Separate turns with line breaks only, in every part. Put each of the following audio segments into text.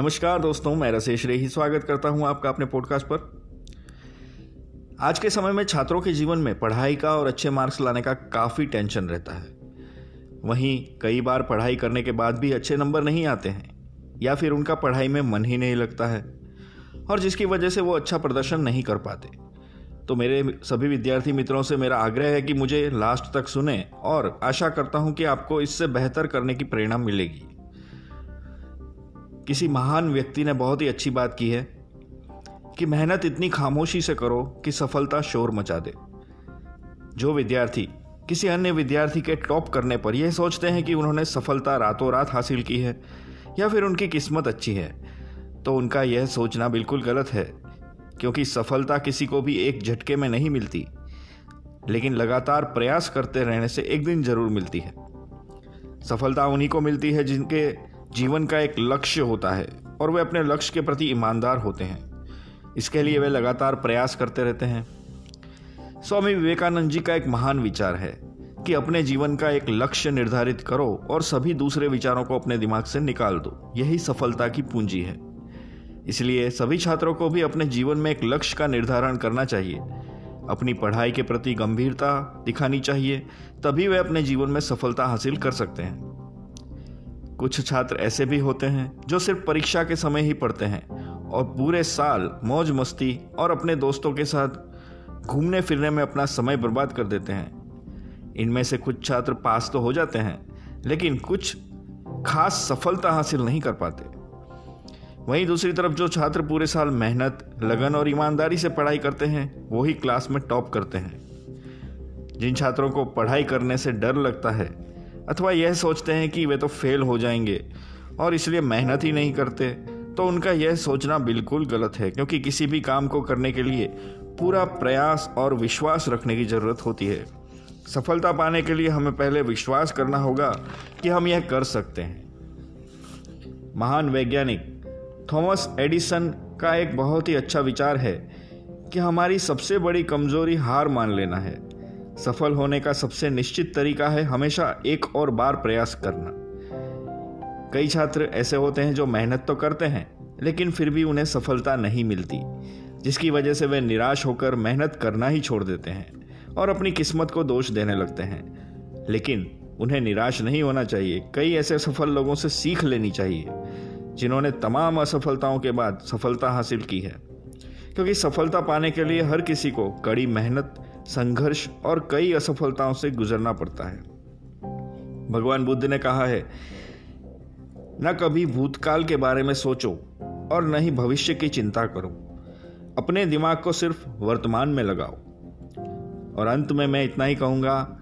नमस्कार दोस्तों, मैं रसेश रेही स्वागत करता हूँ आपका अपने पॉडकास्ट पर। आज के समय में छात्रों के जीवन में पढ़ाई का और अच्छे मार्क्स लाने का काफ़ी टेंशन रहता है। वहीं कई बार पढ़ाई करने के बाद भी अच्छे नंबर नहीं आते हैं, या फिर उनका पढ़ाई में मन ही नहीं लगता है, और जिसकी वजह से वो अच्छा प्रदर्शन नहीं कर पाते। तो मेरे सभी विद्यार्थी मित्रों से मेरा आग्रह है कि मुझे लास्ट तक सुने, और आशा करता हूँ कि आपको इससे बेहतर करने की प्रेरणा मिलेगी। किसी महान व्यक्ति ने बहुत ही अच्छी बात की है कि मेहनत इतनी खामोशी से करो कि सफलता शोर मचा दे। जो विद्यार्थी, किसी अन्य विद्यार्थी के टॉप करने पर यह सोचते हैं कि उन्होंने सफलता रातों रात हासिल की है या फिर उनकी किस्मत अच्छी है तो उनका यह सोचना बिल्कुल गलत है, क्योंकि सफलता किसी को भी एक झटके में नहीं मिलती, लेकिन लगातार प्रयास करते रहने से एक दिन ज़रूर मिलती है। सफलता उन्हीं को मिलती है जिनके जीवन का एक लक्ष्य होता है और वे अपने लक्ष्य के प्रति ईमानदार होते हैं। इसके लिए वे लगातार प्रयास करते रहते हैं। स्वामी विवेकानंद जी का एक महान विचार है कि अपने जीवन का एक लक्ष्य निर्धारित करो और सभी दूसरे विचारों को अपने दिमाग से निकाल दो। यही सफलता की पूंजी है। इसलिए सभी छात्रों को भी अपने जीवन में एक लक्ष्य का निर्धारण करना चाहिए। अपनी पढ़ाई के प्रति गंभीरता दिखानी चाहिए, तभी वे अपने जीवन में सफलता हासिल कर सकते हैं। कुछ छात्र ऐसे भी होते हैं जो सिर्फ़ परीक्षा के समय ही पढ़ते हैं और पूरे साल मौज मस्ती और अपने दोस्तों के साथ घूमने फिरने में अपना समय बर्बाद कर देते हैं। इनमें से कुछ छात्र पास तो हो जाते हैं, लेकिन कुछ खास सफलता हासिल नहीं कर पाते। वहीं दूसरी तरफ़ जो छात्र पूरे साल मेहनत, लगन और ईमानदारी से पढ़ाई करते हैं वही क्लास में टॉप करते हैं। जिन छात्रों को पढ़ाई करने से डर लगता है अथवा यह सोचते हैं कि वे तो फेल हो जाएँगे और इसलिए मेहनत ही नहीं करते तो उनका यह सोचना बिल्कुल गलत है, क्योंकि किसी भी काम को करने के लिए पूरा प्रयास और विश्वास रखने की ज़रूरत होती है। सफलता पाने के लिए हमें पहले विश्वास करना होगा कि हम यह कर सकते हैं। महान वैज्ञानिक थॉमस एडिसन का एक बहुत ही अच्छा विचार है कि हमारी सबसे बड़ी कमज़ोरी हार मान लेना है। सफल होने का सबसे निश्चित तरीका है हमेशा एक और बार प्रयास करना। कई छात्र ऐसे होते हैं जो मेहनत तो करते हैं, लेकिन फिर भी उन्हें सफलता नहीं मिलती, जिसकी वजह से वे निराश होकर मेहनत करना ही छोड़ देते हैं और अपनी किस्मत को दोष देने लगते हैं। लेकिन उन्हें निराश नहीं होना चाहिए। कई ऐसे सफल लोगों से सीख लेनी चाहिए, जिन्होंने तमाम असफलताओं के बाद सफलता हासिल की है। क्योंकि सफलता पाने के लिए हर किसी को कड़ी मेहनत संघर्ष और कई असफलताओं से गुजरना पड़ता है। भगवान बुद्ध ने कहा है, न कभी भूतकाल के बारे में सोचो और न ही भविष्य की चिंता करो। अपने दिमाग को सिर्फ़ वर्तमान में लगाओ। और अंत में मैं इतना ही कहूँगा,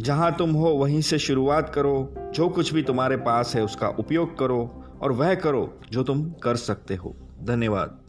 जहाँ तुम हो वहीं से शुरुआत करो। जो कुछ भी तुम्हारे पास है उसका उपयोग करो और वह करो जो तुम कर सकते हो। धन्यवाद।